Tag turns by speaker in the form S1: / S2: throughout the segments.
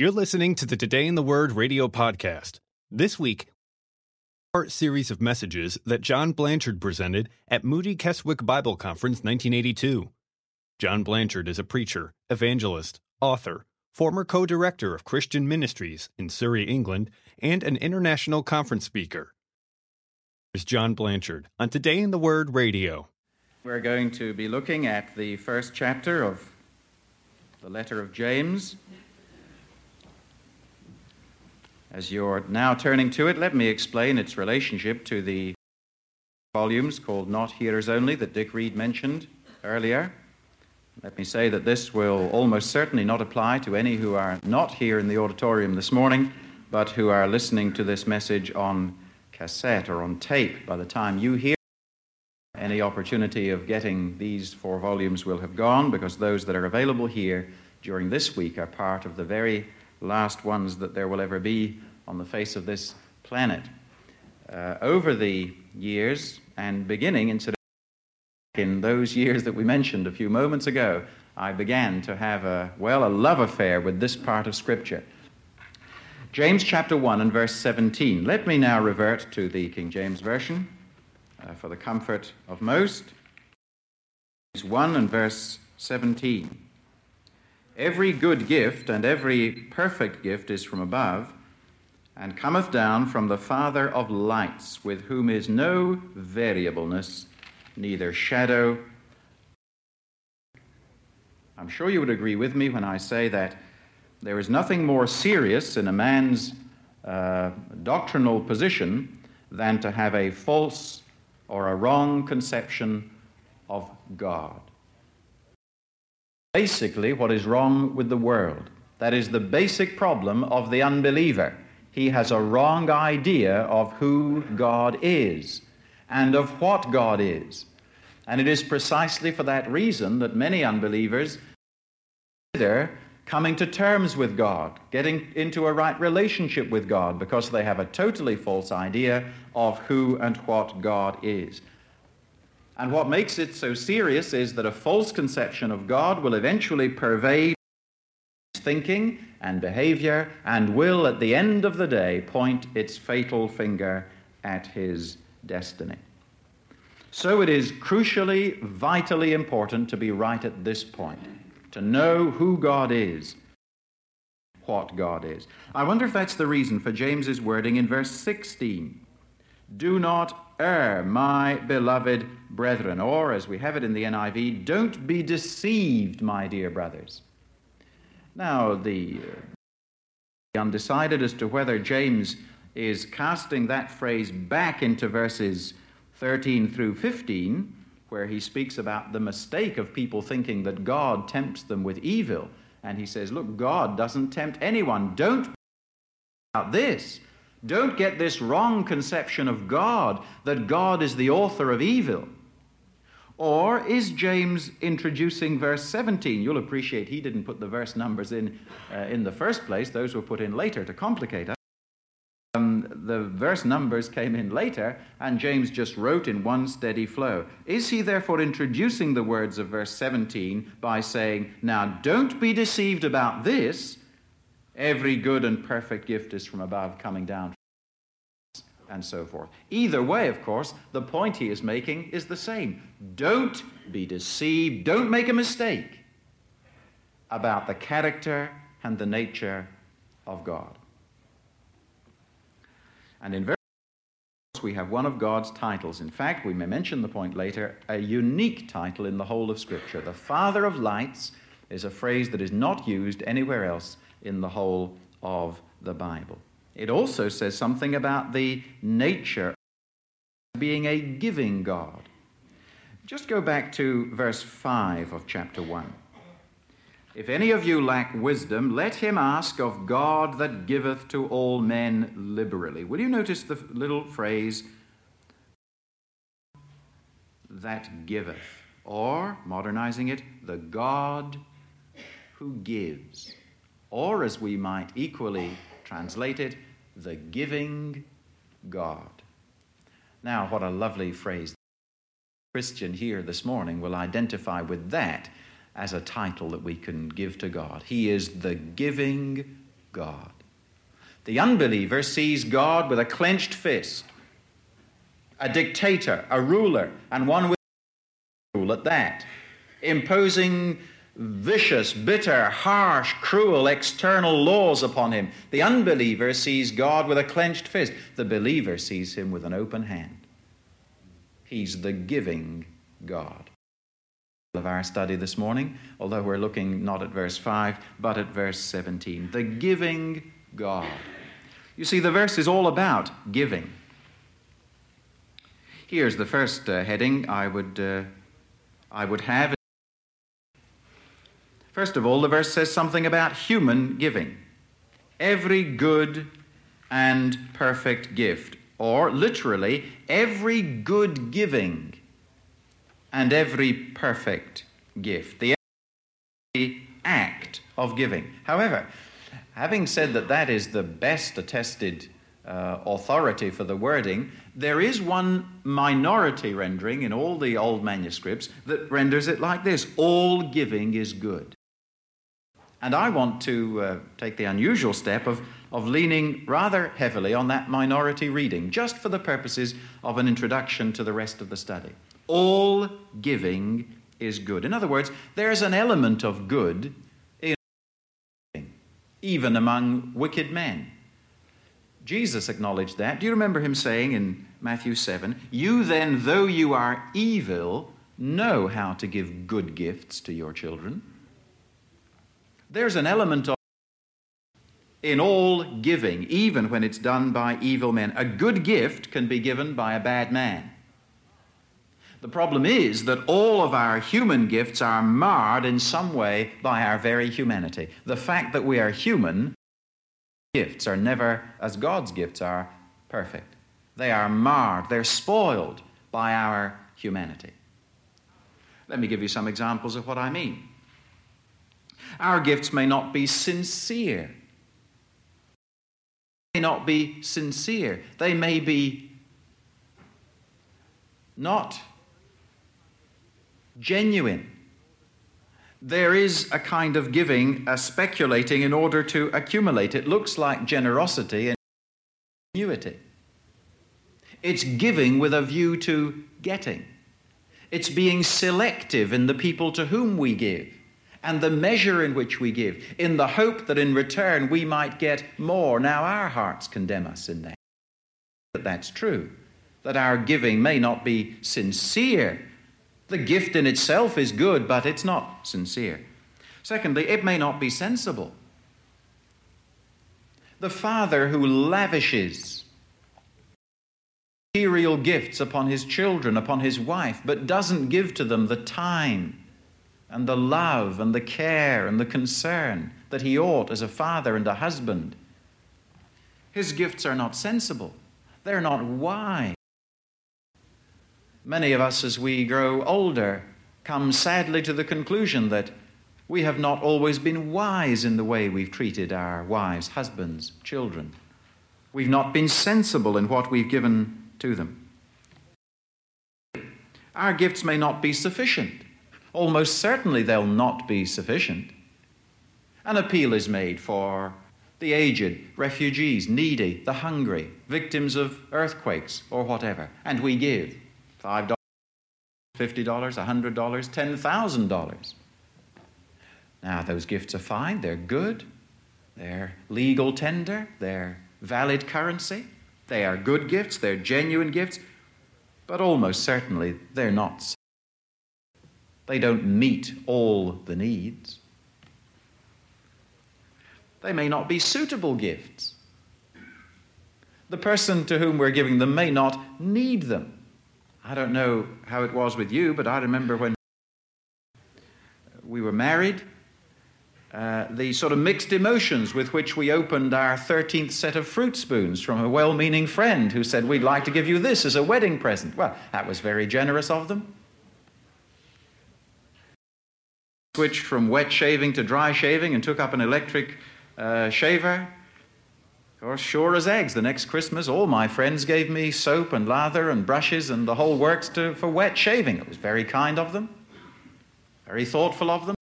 S1: You're listening to the Today in the Word radio podcast. This week, part series of messages that John Blanchard presented at Moody Keswick Bible Conference 1982. John Blanchard is a preacher, evangelist, author, former co-director of Christian Ministries in Surrey, England, and an international conference speaker. Here's John Blanchard on Today in the Word radio.
S2: We're going to be looking at the first chapter of the letter of James. As you're now turning to it, let me explain its relationship to the volumes called Not Hearers Only that Dick Reed mentioned earlier. Let me say that this will almost certainly not apply to any who are not here in the auditorium this morning, but who are listening to this message on cassette or on tape. By the time you hear, any opportunity of getting these four volumes will have gone because those that are available here during this week are part of the very last ones that there will ever be on the face of this planet. Uh, over the years, and beginning in those years that we mentioned a few moments ago, I began to have a, well, a love affair with this part of Scripture. James chapter 1 and verse 17. Let me now revert to the King James Version uh, for the comfort of most. James 1 and verse 17. Every good gift and every perfect gift is from above, and cometh down from the Father of lights, with whom is no variableness, neither shadow. I'm sure you would agree with me when I say that there is nothing more serious in a man's uh, doctrinal position than to have a false or a wrong conception of God basically what is wrong with the world. That is the basic problem of the unbeliever. He has a wrong idea of who God is and of what God is. And it is precisely for that reason that many unbelievers consider coming to terms with God, getting into a right relationship with God, because they have a totally false idea of who and what God is. And what makes it so serious is that a false conception of God will eventually pervade thinking and behavior and will, at the end of the day, point its fatal finger at his destiny. So it is crucially, vitally important to be right at this point, to know who God is, what God is. I wonder if that's the reason for James's wording in verse 16. Do not err, my beloved brethren. Or, as we have it in the NIV, don't be deceived, my dear brothers. Now, the uh, undecided as to whether James is casting that phrase back into verses 13 through 15, where he speaks about the mistake of people thinking that God tempts them with evil. And he says, Look, God doesn't tempt anyone. Don't about this. Don't get this wrong conception of God, that God is the author of evil. Or is James introducing verse 17? You'll appreciate he didn't put the verse numbers in uh, in the first place, those were put in later to complicate us. Um, the verse numbers came in later, and James just wrote in one steady flow. Is he therefore introducing the words of verse 17 by saying, Now don't be deceived about this? Every good and perfect gift is from above, coming down, and so forth. Either way, of course, the point he is making is the same. Don't be deceived, don't make a mistake about the character and the nature of God. And in verse we have one of God's titles. In fact, we may mention the point later, a unique title in the whole of Scripture. The Father of lights is a phrase that is not used anywhere else in the whole of the Bible. It also says something about the nature of being a giving God. Just go back to verse 5 of chapter 1. If any of you lack wisdom, let him ask of God that giveth to all men liberally. Will you notice the little phrase, that giveth? Or, modernizing it, the God who gives or as we might equally translate it, the giving God. Now, what a lovely phrase. Christian here this morning will identify with that as a title that we can give to God. He is the giving God. The unbeliever sees God with a clenched fist, a dictator, a ruler, and one with rule at that, imposing vicious, bitter, harsh, cruel external laws upon him. The unbeliever sees God with a clenched fist. The believer sees him with an open hand. He's the giving God. Of our study this morning, although we're looking not at verse 5, but at verse 17. The giving God. You see, the verse is all about giving. Here's the first uh, heading I would, uh, I would have. First of all, the verse says something about human giving. Every good and perfect gift, or literally, every good giving and every perfect gift. The act of giving. However, having said that that is the best attested uh, authority for the wording, there is one minority rendering in all the old manuscripts that renders it like this All giving is good. And I want to uh, take the unusual step of, of leaning rather heavily on that minority reading, just for the purposes of an introduction to the rest of the study. All giving is good. In other words, there's an element of good in giving, even among wicked men. Jesus acknowledged that. Do you remember him saying in Matthew 7 You then, though you are evil, know how to give good gifts to your children? There's an element of in all giving, even when it's done by evil men. A good gift can be given by a bad man. The problem is that all of our human gifts are marred in some way by our very humanity. The fact that we are human, gifts are never, as God's gifts are, perfect. They are marred, they're spoiled by our humanity. Let me give you some examples of what I mean. Our gifts may not be sincere. They may not be sincere. They may be not genuine. There is a kind of giving, a speculating in order to accumulate. It looks like generosity and ingenuity. It's giving with a view to getting. It's being selective in the people to whom we give and the measure in which we give, in the hope that in return we might get more. Now, our hearts condemn us in that. That that's true, that our giving may not be sincere. The gift in itself is good, but it's not sincere. Secondly, it may not be sensible. The father who lavishes material gifts upon his children, upon his wife, but doesn't give to them the time and the love and the care and the concern that he ought as a father and a husband. His gifts are not sensible, they're not wise. Many of us, as we grow older, come sadly to the conclusion that we have not always been wise in the way we've treated our wives, husbands, children. We've not been sensible in what we've given to them. Our gifts may not be sufficient. Almost certainly they'll not be sufficient. An appeal is made for the aged, refugees, needy, the hungry, victims of earthquakes or whatever, and we give $5, $50, $100, $10,000. Now, those gifts are fine, they're good, they're legal tender, they're valid currency, they are good gifts, they're genuine gifts, but almost certainly they're not they don't meet all the needs. They may not be suitable gifts. The person to whom we're giving them may not need them. I don't know how it was with you, but I remember when we were married, uh, the sort of mixed emotions with which we opened our 13th set of fruit spoons from a well meaning friend who said, We'd like to give you this as a wedding present. Well, that was very generous of them. Switched from wet shaving to dry shaving and took up an electric uh, shaver. Course, sure as eggs, the next Christmas, all my friends gave me soap and lather and brushes and the whole works to, for wet shaving. It was very kind of them, very thoughtful of them.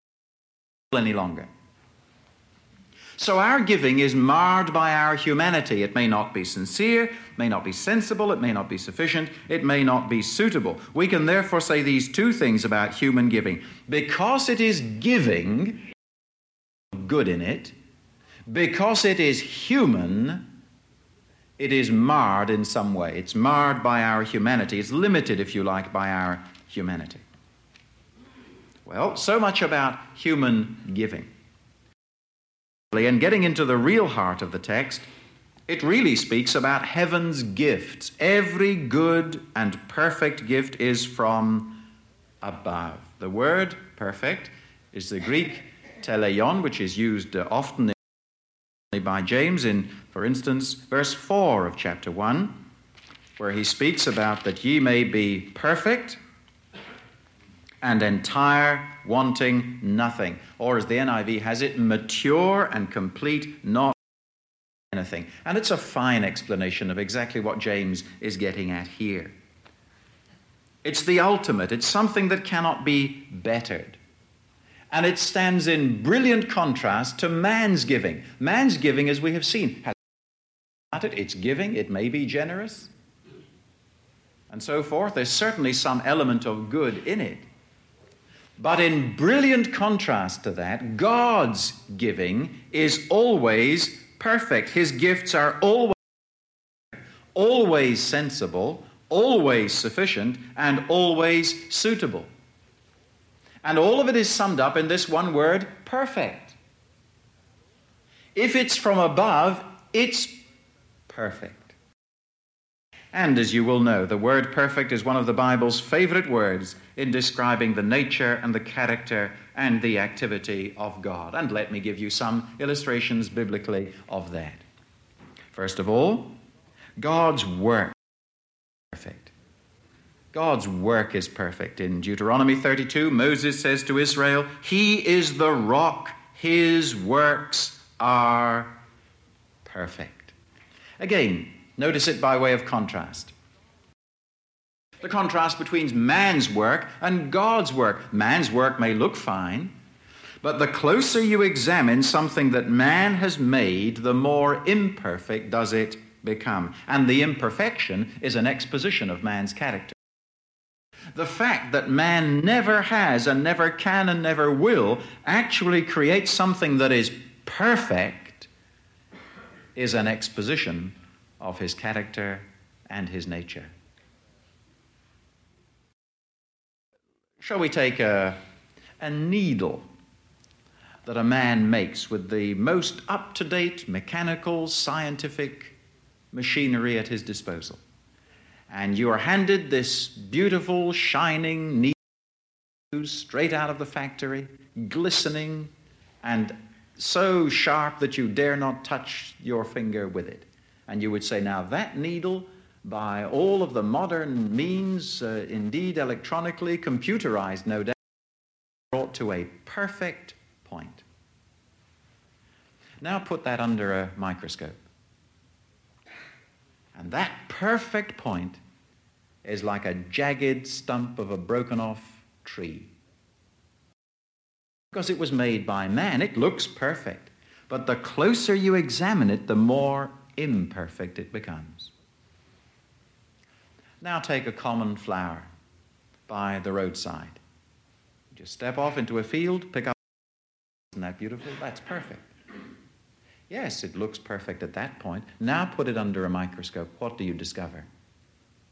S2: Any longer. So our giving is marred by our humanity. It may not be sincere, may not be sensible, it may not be sufficient, it may not be suitable. We can therefore say these two things about human giving. Because it is giving, good in it, because it is human, it is marred in some way. It's marred by our humanity. It's limited, if you like, by our humanity. Well, so much about human giving. And getting into the real heart of the text, it really speaks about heaven's gifts. Every good and perfect gift is from above. The word perfect is the Greek teleion, which is used often by James in, for instance, verse 4 of chapter 1, where he speaks about that ye may be perfect and entire, wanting nothing. Or as the NIV has it, mature and complete, not anything. And it's a fine explanation of exactly what James is getting at here. It's the ultimate, it's something that cannot be bettered. And it stands in brilliant contrast to man's giving. Man's giving, as we have seen, has it's giving, it may be generous, and so forth. There's certainly some element of good in it. But in brilliant contrast to that, God's giving is always perfect. His gifts are always, always sensible, always sufficient, and always suitable. And all of it is summed up in this one word perfect. If it's from above, it's perfect. And as you will know, the word perfect is one of the Bible's favorite words in describing the nature and the character and the activity of God. And let me give you some illustrations biblically of that. First of all, God's work is perfect. God's work is perfect. In Deuteronomy 32, Moses says to Israel, He is the rock, His works are perfect. Again, Notice it by way of contrast. The contrast between man's work and God's work. Man's work may look fine, but the closer you examine something that man has made, the more imperfect does it become. And the imperfection is an exposition of man's character. The fact that man never has and never can and never will actually create something that is perfect is an exposition of his character and his nature. Shall we take a, a needle that a man makes with the most up to date mechanical, scientific machinery at his disposal? And you are handed this beautiful, shining needle straight out of the factory, glistening and so sharp that you dare not touch your finger with it. And you would say, now that needle, by all of the modern means, uh, indeed electronically, computerized, no doubt, brought to a perfect point. Now put that under a microscope. And that perfect point is like a jagged stump of a broken off tree. Because it was made by man, it looks perfect. But the closer you examine it, the more imperfect it becomes. Now take a common flower by the roadside. Just step off into a field, pick up. Isn't that beautiful? That's perfect. Yes, it looks perfect at that point. Now put it under a microscope. What do you discover?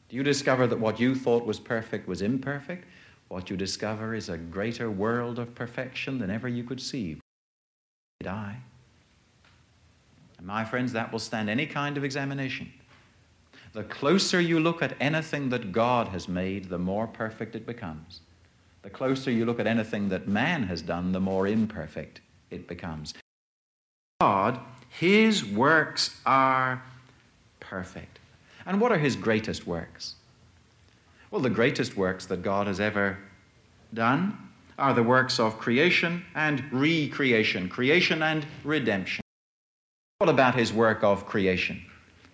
S2: Do you discover that what you thought was perfect was imperfect? What you discover is a greater world of perfection than ever you could see. Die. And my friends, that will stand any kind of examination. The closer you look at anything that God has made, the more perfect it becomes. The closer you look at anything that man has done, the more imperfect it becomes. God, his works are perfect. And what are his greatest works? Well, the greatest works that God has ever done are the works of creation and recreation, creation and redemption. About his work of creation?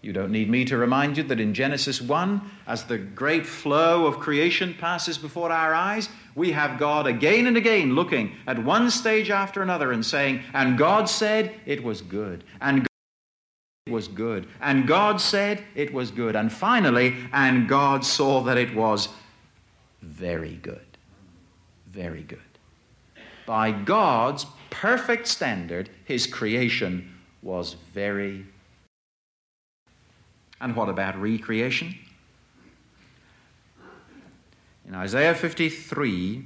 S2: You don't need me to remind you that in Genesis 1, as the great flow of creation passes before our eyes, we have God again and again looking at one stage after another and saying, And God said it was good. And God it was good. And God said it was good. And finally, and God saw that it was very good. Very good. By God's perfect standard, his creation was very and what about recreation? In Isaiah 53,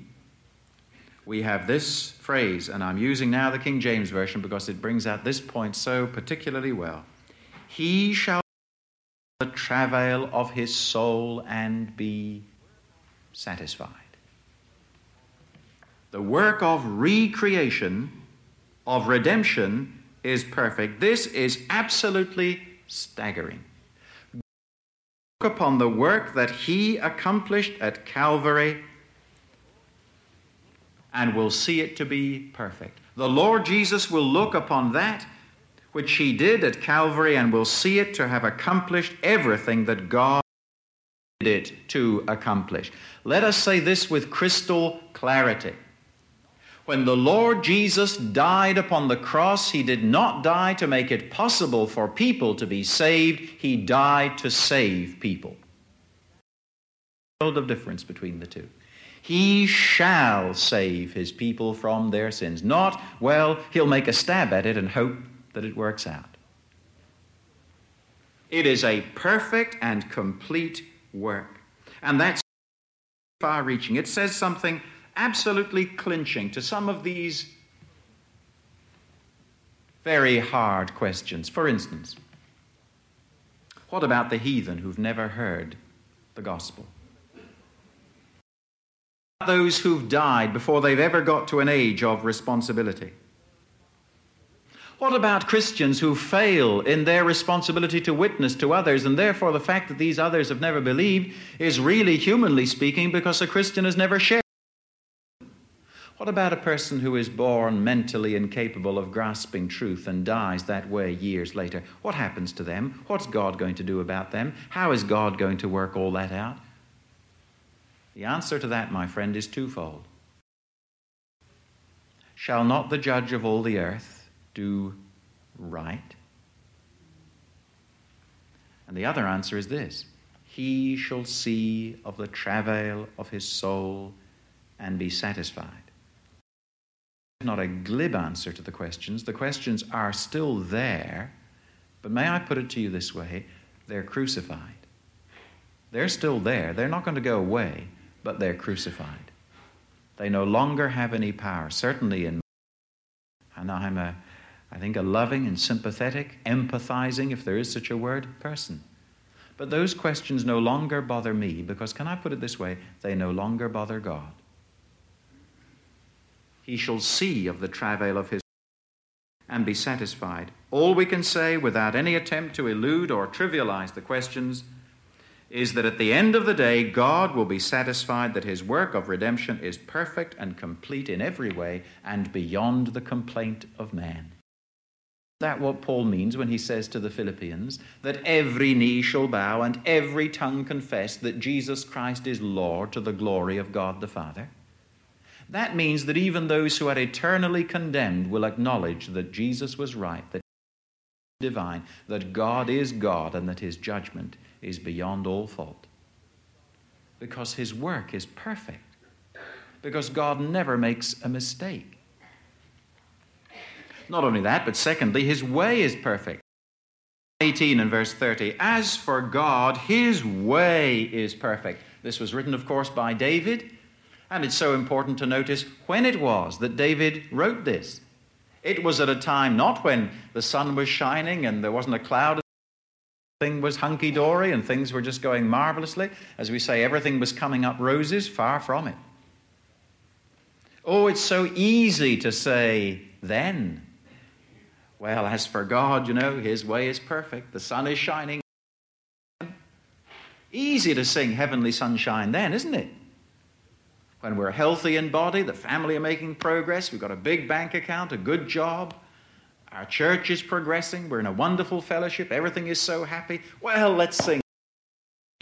S2: we have this phrase, and I'm using now the King James Version because it brings out this point so particularly well. He shall the travail of his soul and be satisfied. The work of recreation, of redemption, is perfect. This is absolutely staggering Look upon the work that he accomplished at Calvary and will see it to be perfect. The Lord Jesus will look upon that which he did at Calvary and will see it to have accomplished everything that God did it to accomplish. Let us say this with crystal clarity. When the Lord Jesus died upon the cross, he did not die to make it possible for people to be saved, he died to save people. World of difference between the two. He shall save his people from their sins. Not, well, he'll make a stab at it and hope that it works out. It is a perfect and complete work. And that's far reaching. It says something absolutely clinching to some of these very hard questions. For instance, what about the heathen who've never heard the gospel? Those who've died before they've ever got to an age of responsibility. What about Christians who fail in their responsibility to witness to others, and therefore the fact that these others have never believed is really, humanly speaking, because a Christian has never shared? What about a person who is born mentally incapable of grasping truth and dies that way years later? What happens to them? What's God going to do about them? How is God going to work all that out? The answer to that, my friend, is twofold. Shall not the judge of all the earth do right? And the other answer is this He shall see of the travail of his soul and be satisfied not a glib answer to the questions. The questions are still there, but may I put it to you this way? They're crucified. They're still there. They're not going to go away, but they're crucified. They no longer have any power. Certainly in and I'm a I think a loving and sympathetic, empathizing, if there is such a word, person. But those questions no longer bother me because, can I put it this way? They no longer bother God he shall see of the travail of his and be satisfied. All we can say, without any attempt to elude or trivialize the questions, is that at the end of the day, God will be satisfied that his work of redemption is perfect and complete in every way and beyond the complaint of man. That what Paul means when he says to the Philippians that every knee shall bow and every tongue confess that Jesus Christ is Lord to the glory of God the Father? That means that even those who are eternally condemned will acknowledge that Jesus was right, that divine, that God is God, and that his judgment is beyond all fault. Because his work is perfect. Because God never makes a mistake. Not only that, but secondly, his way is perfect. 18 and verse 30. As for God, his way is perfect. This was written, of course, by David. And it's so important to notice when it was that David wrote this. It was at a time not when the sun was shining and there wasn't a cloud. Thing was hunky dory and things were just going marvelously. As we say, everything was coming up roses, far from it. Oh, it's so easy to say then. Well, as for God, you know, His way is perfect. The sun is shining. Easy to sing heavenly sunshine then, isn't it? When we're healthy in body, the family are making progress, we've got a big bank account, a good job, Our church is progressing. We're in a wonderful fellowship. Everything is so happy. Well, let's sing.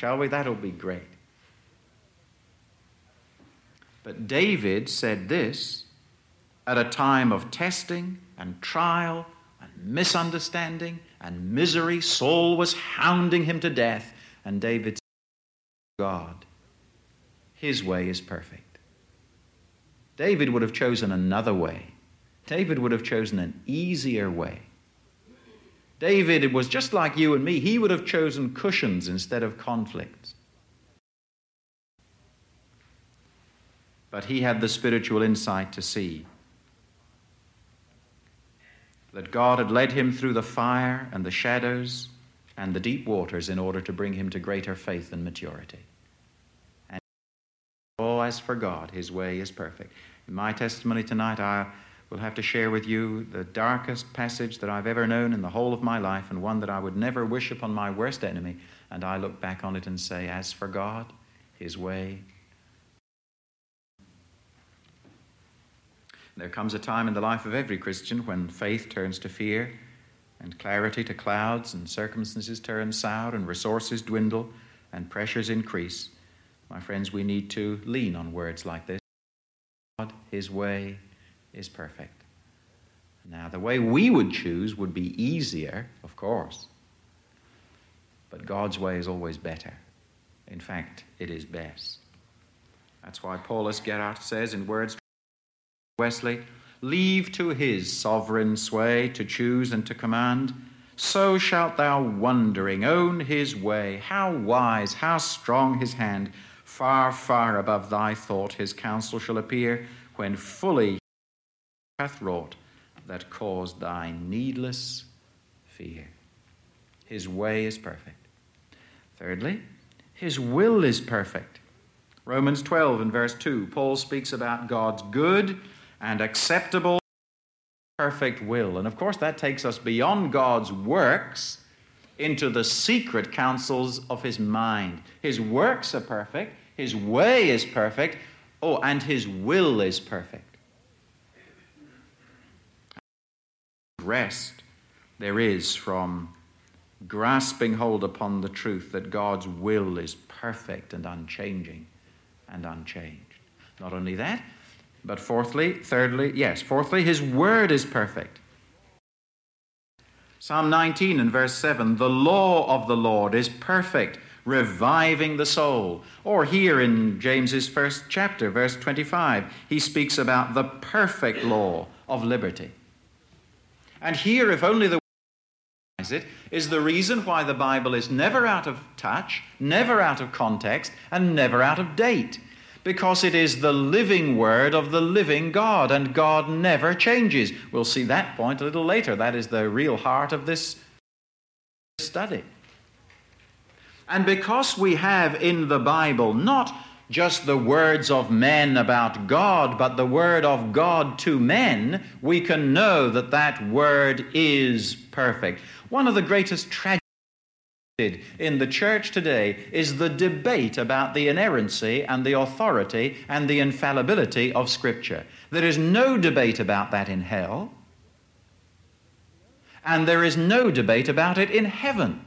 S2: Shall we? That'll be great. But David said this at a time of testing and trial and misunderstanding and misery. Saul was hounding him to death, and David said, God, his way is perfect. David would have chosen another way. David would have chosen an easier way. David it was just like you and me. He would have chosen cushions instead of conflicts. But he had the spiritual insight to see that God had led him through the fire and the shadows and the deep waters in order to bring him to greater faith and maturity. As for God, his way is perfect. In my testimony tonight, I will have to share with you the darkest passage that I've ever known in the whole of my life, and one that I would never wish upon my worst enemy. And I look back on it and say, As for God, his way There comes a time in the life of every Christian when faith turns to fear and clarity to clouds and circumstances turn sour and resources dwindle and pressures increase. My friends, we need to lean on words like this. God, His way is perfect. Now, the way we would choose would be easier, of course, but God's way is always better. In fact, it is best. That's why Paulus Gerhardt says in words Wesley, leave to his sovereign sway to choose and to command. So shalt thou wondering own his way. How wise, how strong his hand. Far, far above thy thought his counsel shall appear when fully hath wrought that caused thy needless fear. His way is perfect. Thirdly, his will is perfect. Romans 12 and verse 2, Paul speaks about God's good and acceptable, perfect will. And of course, that takes us beyond God's works into the secret counsels of His mind. His works are perfect, His way is perfect, oh, and His will is perfect. Rest there is from grasping hold upon the truth that God's will is perfect and unchanging and unchanged. Not only that, but fourthly, thirdly, yes, fourthly, his word is perfect. Psalm 19 and verse 7 The law of the Lord is perfect, reviving the soul. Or here in James's first chapter, verse 25, he speaks about the perfect law of liberty. And here, if only the word it is the reason why the Bible is never out of touch, never out of context, and never out of date because it is the living word of the living God, and God never changes. We'll see that point a little later. That is the real heart of this study. And because we have in the Bible not just the words of men about God, but the word of God to men, we can know that that word is perfect. One of the greatest tragedies in the church today is the debate about the inerrancy and the authority and the infallibility of Scripture. There is no debate about that in hell, and there is no debate about it in heaven.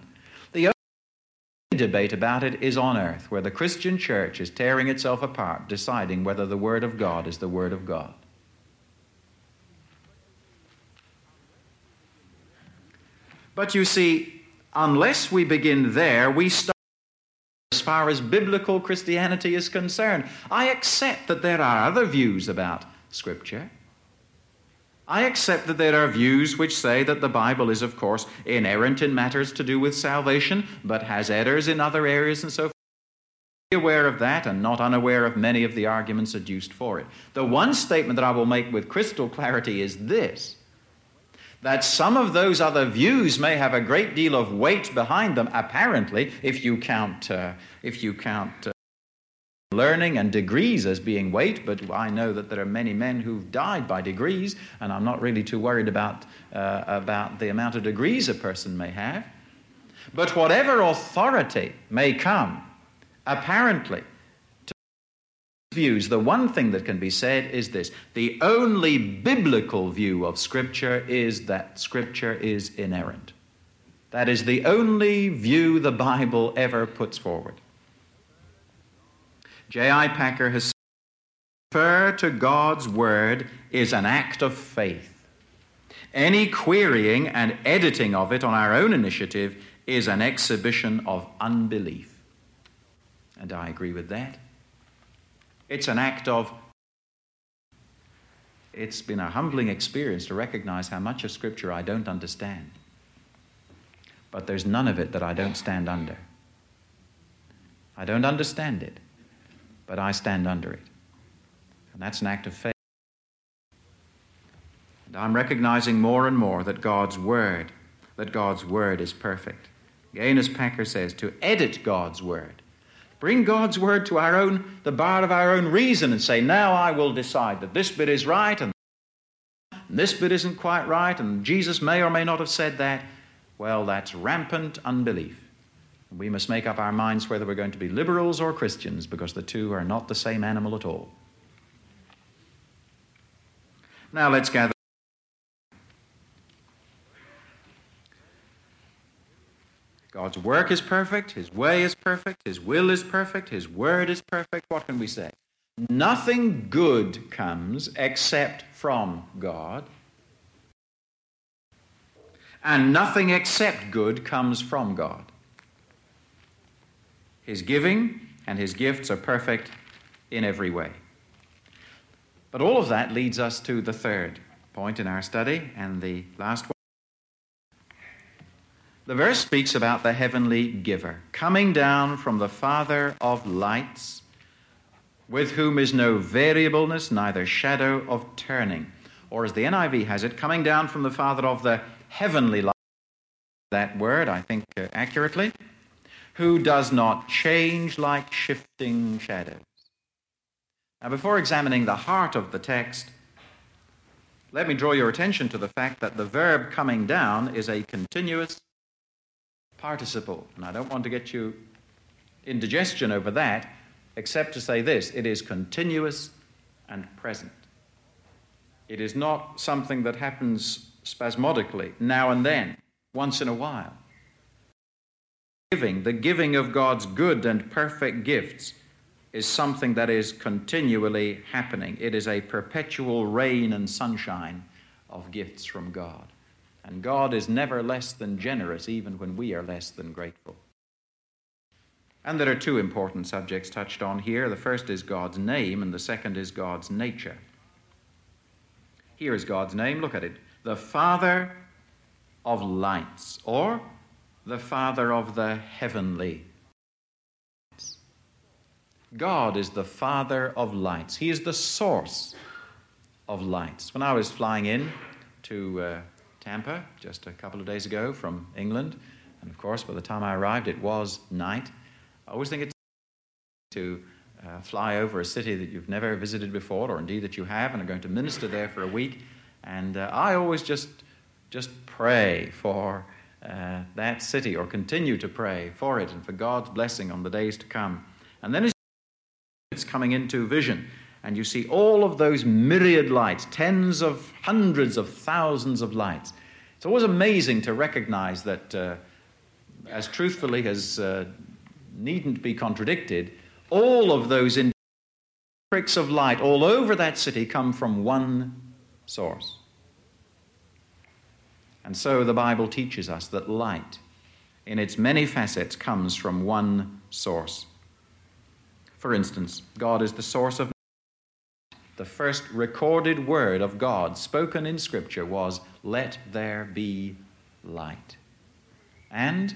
S2: Debate about it is on earth, where the Christian church is tearing itself apart, deciding whether the Word of God is the Word of God. But you see, unless we begin there, we start as far as biblical Christianity is concerned. I accept that there are other views about Scripture. I accept that there are views which say that the Bible is, of course, inerrant in matters to do with salvation, but has errors in other areas and so forth. Be aware of that and not unaware of many of the arguments adduced for it. The one statement that I will make with crystal clarity is this that some of those other views may have a great deal of weight behind them, apparently, if you count, uh, if you count uh, learning and degrees as being weight, but I know that there are many men who've died by degrees, and I'm not really too worried about, uh, about the amount of degrees a person may have. But whatever authority may come, apparently, to views, the one thing that can be said is this the only biblical view of Scripture is that Scripture is inerrant. That is the only view the Bible ever puts forward. J.I. Packer has said, refer to God's Word is an act of faith. Any querying and editing of it on our own initiative is an exhibition of unbelief. And I agree with that. It's an act of. It's been a humbling experience to recognize how much of Scripture I don't understand. But there's none of it that I don't stand under. I don't understand it, but I stand under it. And that's an act of faith. And I'm recognizing more and more that God's Word, that God's Word is perfect. Again, as Packer says, to edit God's Word Bring God's word to our own, the bar of our own reason and say, now I will decide that this bit is right and this bit isn't quite right and Jesus may or may not have said that. Well, that's rampant unbelief. We must make up our minds whether we're going to be liberals or Christians because the two are not the same animal at all. Now let's gather. God's work is perfect, His way is perfect, His will is perfect, His word is perfect. What can we say? Nothing good comes except from God, and nothing except good comes from God. His giving and His gifts are perfect in every way. But all of that leads us to the third point in our study and the last one. The verse speaks about the heavenly giver coming down from the Father of lights, with whom is no variableness, neither shadow of turning. Or as the NIV has it, coming down from the Father of the heavenly light, that word, I think, uh, accurately, who does not change like shifting shadows. Now, before examining the heart of the text, let me draw your attention to the fact that the verb coming down is a continuous participle. And I don't want to get you indigestion over that, except to say this it is continuous and present. It is not something that happens spasmodically, now and then, once in a while. Giving, the giving of God's good and perfect gifts, is something that is continually happening. It is a perpetual rain and sunshine of gifts from God. And God is never less than generous, even when we are less than grateful. And there are two important subjects touched on here. The first is God's name, and the second is God's nature. Here is God's name. Look at it. The Father of lights, or the Father of the heavenly. God is the Father of lights. He is the source of lights. When I was flying in to uh, Tampa just a couple of days ago from England. And of course, by the time I arrived, it was night. I always think it's to uh, fly over a city that you've never visited before, or indeed that you have, and are going to minister there for a week. And uh, I always just, just pray for uh, that city, or continue to pray for it, and for God's blessing on the days to come. And then it's coming into vision and you see all of those myriad lights, tens of hundreds of thousands of lights. It's always amazing to recognize that, uh, as truthfully as uh, needn't be contradicted, all of those pricks of light all over that city come from one source. And so the Bible teaches us that light, in its many facets, comes from one source. For instance, God is the source of light. the first recorded word of God spoken in Scripture was, Let there be light. And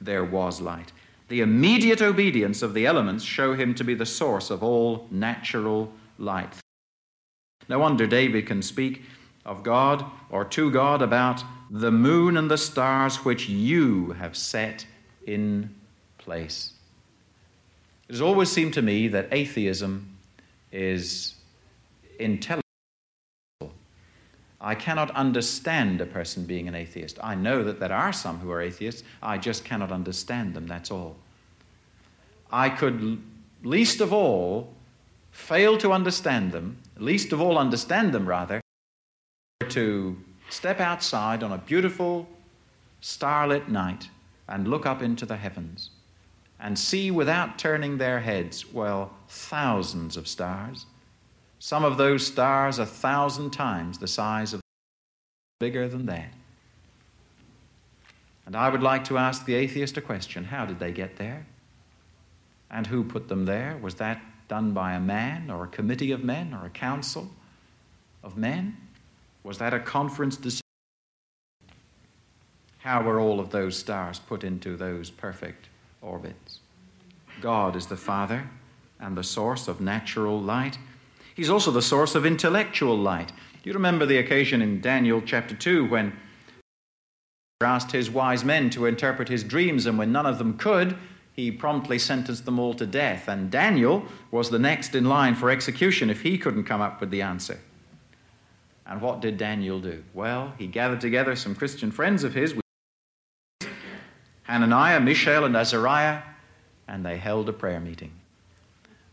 S2: there was light. The immediate obedience of the elements show him to be the source of all natural light. No wonder David can speak of God or to God about the moon and the stars which you have set in place. It has always seemed to me that atheism is intelligible. I cannot understand a person being an atheist. I know that there are some who are atheists. I just cannot understand them, that's all. I could least of all fail to understand them, least of all understand them rather, to step outside on a beautiful starlit night and look up into the heavens and see without turning their heads, well, thousands of stars. Some of those stars a thousand times the size of bigger than that. And I would like to ask the atheist a question how did they get there? And who put them there? Was that done by a man or a committee of men or a council of men? Was that a conference decision? How were all of those stars put into those perfect orbits? God is the Father and the source of natural light. He's also the source of intellectual light. Do you remember the occasion in Daniel chapter 2 when he asked his wise men to interpret his dreams, and when none of them could, he promptly sentenced them all to death. And Daniel was the next in line for execution if he couldn't come up with the answer. And what did Daniel do? Well, he gathered together some Christian friends of his, Hananiah, Mishael, and Azariah, and they held a prayer meeting.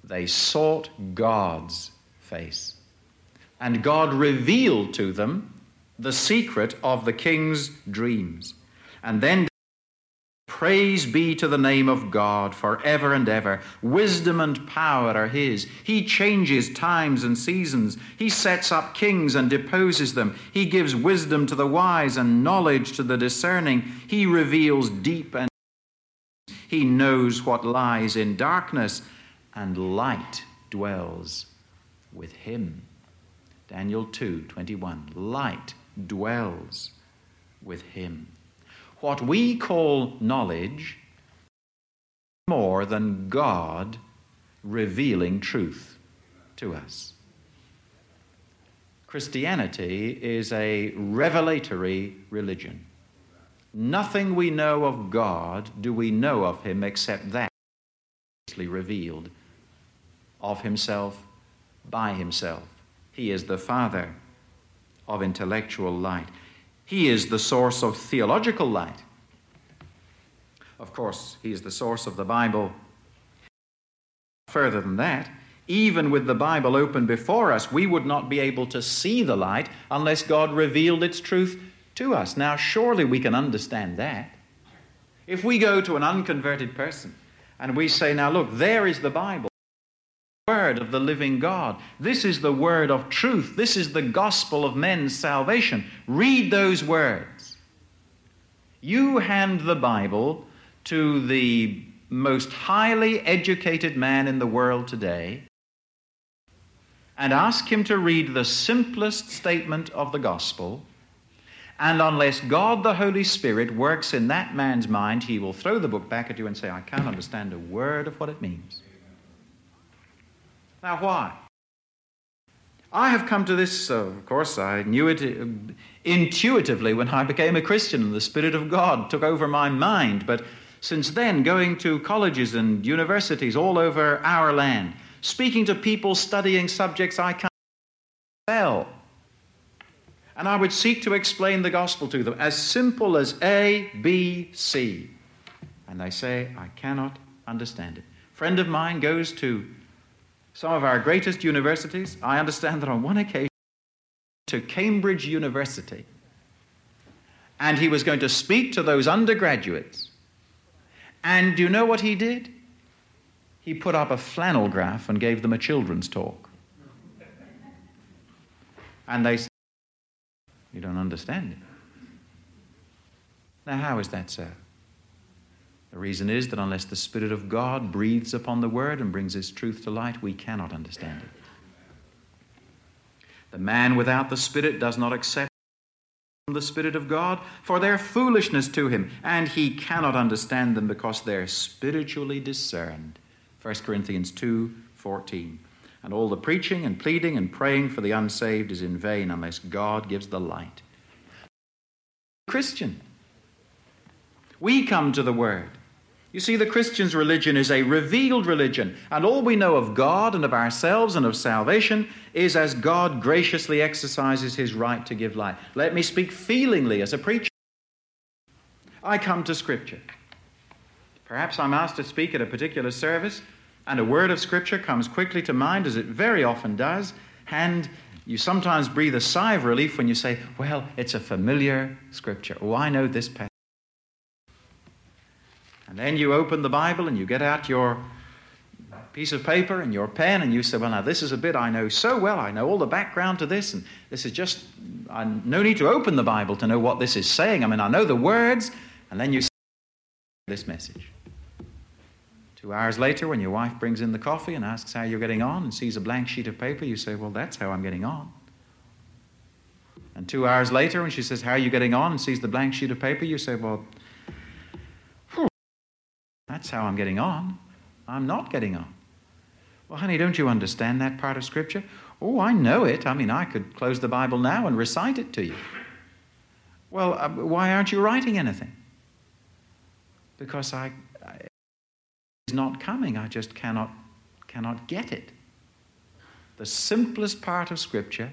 S2: They sought God's face. And God revealed to them the secret of the king's dreams. And then Praise be to the name of God forever and ever. Wisdom and power are His. He changes times and seasons. He sets up kings and deposes them. He gives wisdom to the wise and knowledge to the discerning. He reveals deep and He knows what lies in darkness, and light dwells with Him. Daniel 2 21. Light dwells with him. What we call knowledge more than God revealing truth to us. Christianity is a revelatory religion. Nothing we know of God do we know of Him except that revealed of Himself by Himself. He is the Father of intellectual light. He is the source of theological light. Of course, He is the source of the Bible. Further than that, even with the Bible open before us, we would not be able to see the light unless God revealed its truth to us. Now, surely we can understand that. If we go to an unconverted person and we say, Now look, there is the Bible word of the living God. This is the word of truth. This is the gospel of men's salvation. Read those words. You hand the Bible to the most highly educated man in the world today and ask him to read the simplest statement of the gospel. And unless God the Holy Spirit works in that man's mind, he will throw the book back at you and say, I can't understand a word of what it means. Now, why? I have come to this, uh, of course, I knew it uh, intuitively when I became a Christian and the Spirit of God took over my mind. But since then, going to colleges and universities all over our land, speaking to people studying subjects I can't spell. And I would seek to explain the gospel to them as simple as A, B, C. And they say, I cannot understand it. A friend of mine goes to some of our greatest universities. I understand that on one occasion, to Cambridge University, and he was going to speak to those undergraduates. And do you know what he did? He put up a flannel graph and gave them a children's talk. And they said, You don't understand it. Now, how is that so? The reason is that unless the Spirit of God breathes upon the Word and brings His truth to light, we cannot understand it. The man without the Spirit does not accept the Spirit of God, for their foolishness to him, and he cannot understand them because they're spiritually discerned. 1 Corinthians 2 14. And all the preaching and pleading and praying for the unsaved is in vain unless God gives the light. Christian, we come to the Word. You see, the Christian's religion is a revealed religion, and all we know of God and of ourselves and of salvation is as God graciously exercises his right to give life. Let me speak feelingly as a preacher. I come to Scripture. Perhaps I'm asked to speak at a particular service, And a word of Scripture comes quickly to mind, as it very often does, and you sometimes breathe a sigh of relief when you say, Well, it's a familiar Scripture. Oh, I know this passage. And then you open the Bible and you get out your piece of paper and your pen and you say, Well, now this is a bit I know so well. I know all the background to this, and this is just, I, no need to open the Bible to know what this is saying. I mean, I know the words, and then you say this message. Two hours later, when your wife brings in the coffee and asks how you're getting on and sees a blank sheet of paper, you say, Well, that's how I'm getting on. And two hours later, when she says, How are you getting on? and sees the blank sheet of paper, you say, Well, that's how I'm getting on. I'm not getting on. Well, honey, don't you understand that part of Scripture? Oh, I know it. I mean, I could close the Bible now and recite it to you. Well, uh, why aren't you writing anything? Because I, is not coming. I just cannot, cannot get it. The simplest part of Scripture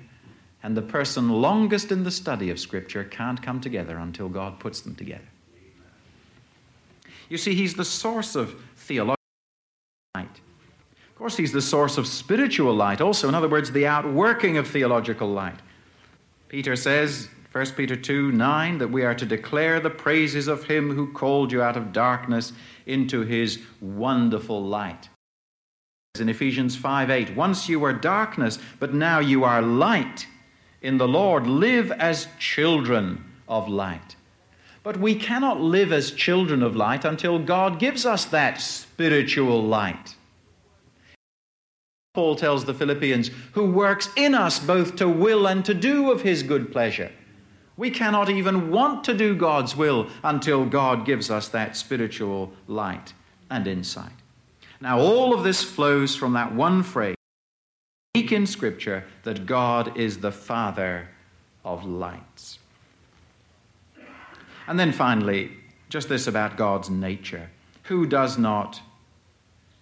S2: and the person longest in the study of Scripture can't come together until God puts them together. You see, He's the source of theological light. Of course, He's the source of spiritual light also. In other words, the outworking of theological light. Peter says, 1 Peter 2 9, that we are to declare the praises of him who called you out of darkness into his wonderful light. In Ephesians 5 8, once you were darkness, but now you are light in the Lord. Live as children of light. But we cannot live as children of light until God gives us that spiritual light. Paul tells the Philippians, who works in us both to will and to do of his good pleasure. We cannot even want to do God's will until God gives us that spiritual light and insight. Now, all of this flows from that one phrase unique in Scripture that God is the Father of lights. And then finally, just this about God's nature. Who does not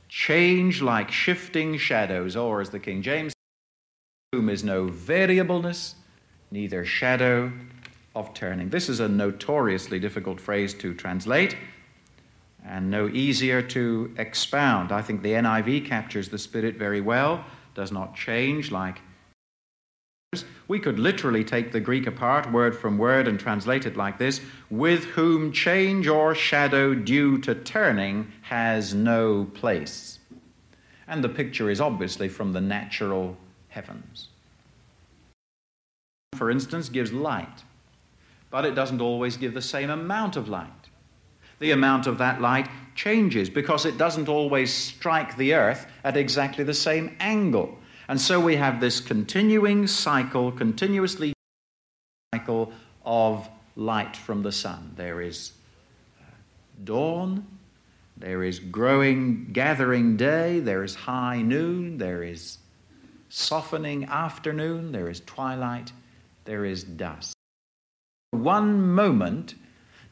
S2: change like shifting shadows, or as the King James, whom is no variableness, neither shadow of turning. This is a notoriously difficult phrase to translate and no easier to expound. I think the NIV captures the Spirit very well, does not change like. We could literally take the Greek apart, word from word, and translate it like this with whom change or shadow due to turning has no place. And the picture is obviously from the natural heavens. For instance, gives light but it doesn't always give the same amount of light. The amount of that light changes because it doesn't always strike the earth at exactly the same angle. And so we have this continuing cycle, continuously cycle of light from the sun. There is uh, dawn, there is growing, gathering day, there is high noon, there is softening afternoon, there is twilight, there is dusk. One moment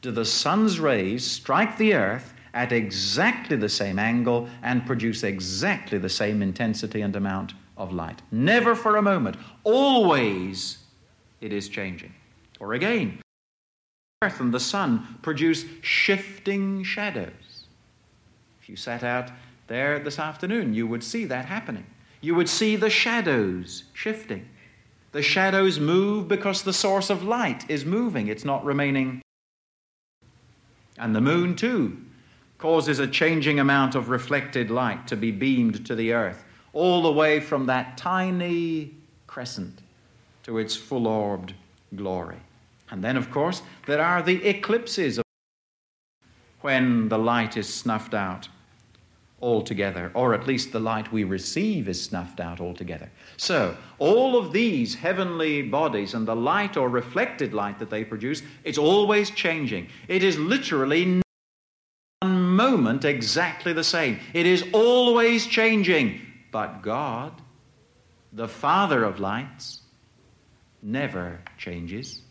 S2: do the sun's rays strike the earth at exactly the same angle and produce exactly the same intensity and amount of light. Never for a moment. Always it is changing. Or again, the earth and the sun produce shifting shadows. If you sat out there this afternoon, you would see that happening. You would see the shadows shifting. The shadows move because the source of light is moving, it's not remaining. And the moon, too, causes a changing amount of reflected light to be beamed to the earth, all the way from that tiny crescent to its full orbed glory. And then, of course, there are the eclipses when the light is snuffed out altogether, or at least the light we receive is snuffed out altogether. So, all of these heavenly bodies and the light or reflected light that they produce, it's always changing. It is literally one moment exactly the same. It is always changing. But God, the Father of lights, never changes.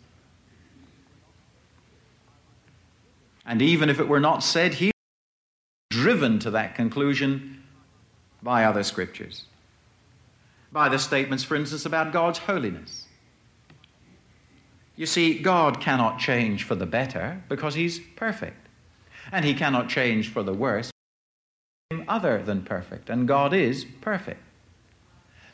S2: And even if it were not said here, driven to that conclusion by other scriptures. By the statements, for instance, about God's holiness. You see, God cannot change for the better because He's perfect. And He cannot change for the worse other than perfect, and God is perfect.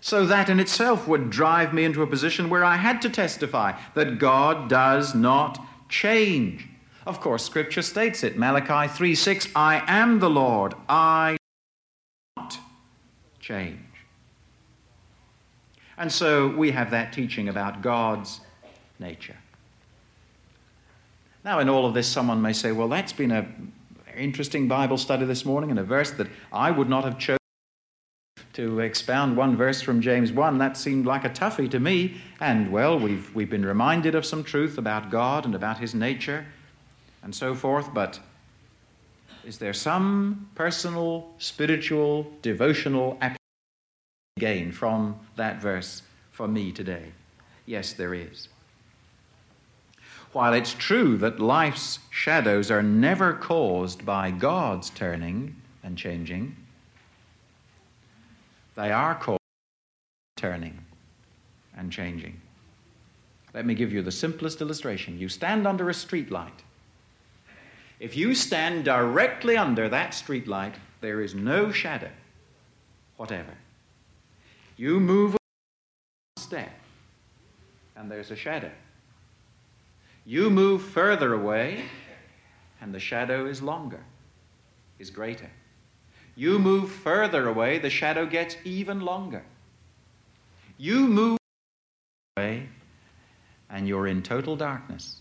S2: So that in itself would drive me into a position where I had to testify that God does not change. Of course, Scripture states it. Malachi 3 6, I am the Lord, I do not change. And so we have that teaching about God's nature. Now, in all of this, someone may say, well, that's been a interesting Bible study this morning and a verse that I would not have chosen to expound one verse from James 1. That seemed like a toughie to me. And, well, we've, we've been reminded of some truth about God and about His nature and so forth, but is there some personal, spiritual, devotional gain from that verse for me today? Yes, there is. While it's true that life's shadows are never caused by God's turning and changing, they are caused by turning and changing. Let me give you the simplest illustration. You stand under a street light. If you stand directly under that street light, there is no shadow whatever. You move a step, and there's a shadow. You move further away, and the shadow is longer, is greater. You move further away, the shadow gets even longer. You move away, and you're in total darkness.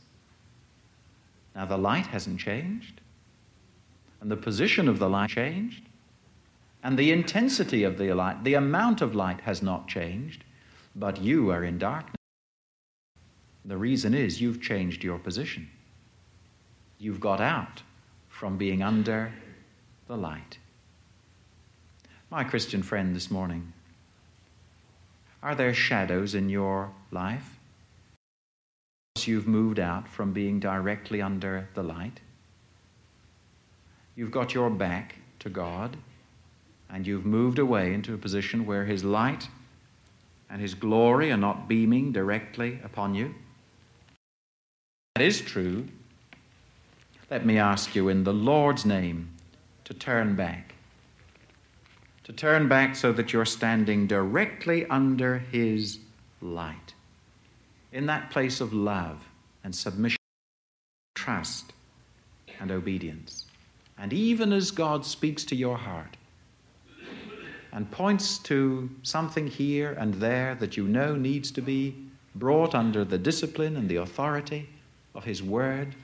S2: Now, the light hasn't changed, and the position of the light changed, and the intensity of the light, the amount of light has not changed, but you are in darkness. The reason is you've changed your position. You've got out from being under the light. My Christian friend this morning, are there shadows in your life? You've moved out from being directly under the light. You've got your back to God, and you've moved away into a position where His light and His glory are not beaming directly upon you that is true, let me ask you in the Lord's name to turn back. To turn back so that you're standing directly under His light. In that place of love and submission, trust and obedience. And even as God speaks to your heart and points to something here and there that you know needs to be brought under the discipline and the authority of His Word.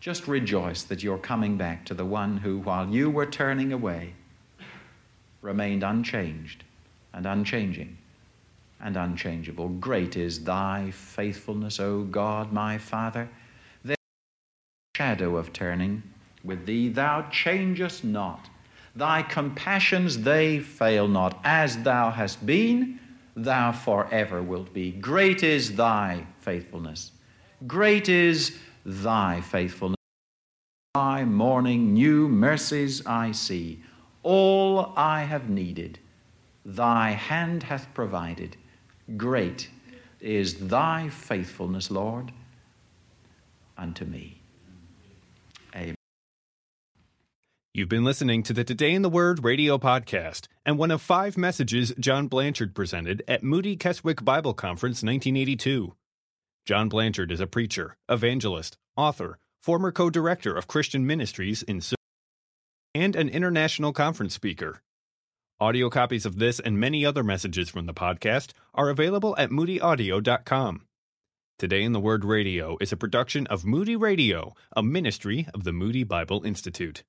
S2: Just rejoice that you're coming back to the one who, while you were turning away, remained unchanged and unchanging and unchangeable. Great is thy faithfulness, O God, my Father. There shadow of turning with thee, thou changest not. Thy compassions, they fail not. As thou hast been, thou forever wilt be. Great is thy faithfulness. Great is thy faithfulness. Thy morning new mercies I see. All I have needed, thy hand hath provided. Great is thy faithfulness, Lord, unto me.
S1: You've been listening to the Today in the Word radio podcast and one of five messages John Blanchard presented at Moody Keswick Bible Conference 1982. John Blanchard is a preacher, evangelist, author, former co director of Christian ministries in and an international conference speaker. Audio copies of this and many other messages from the podcast are available at moodyaudio.com. Today in the Word Radio is a production of Moody Radio, a ministry of the Moody Bible Institute.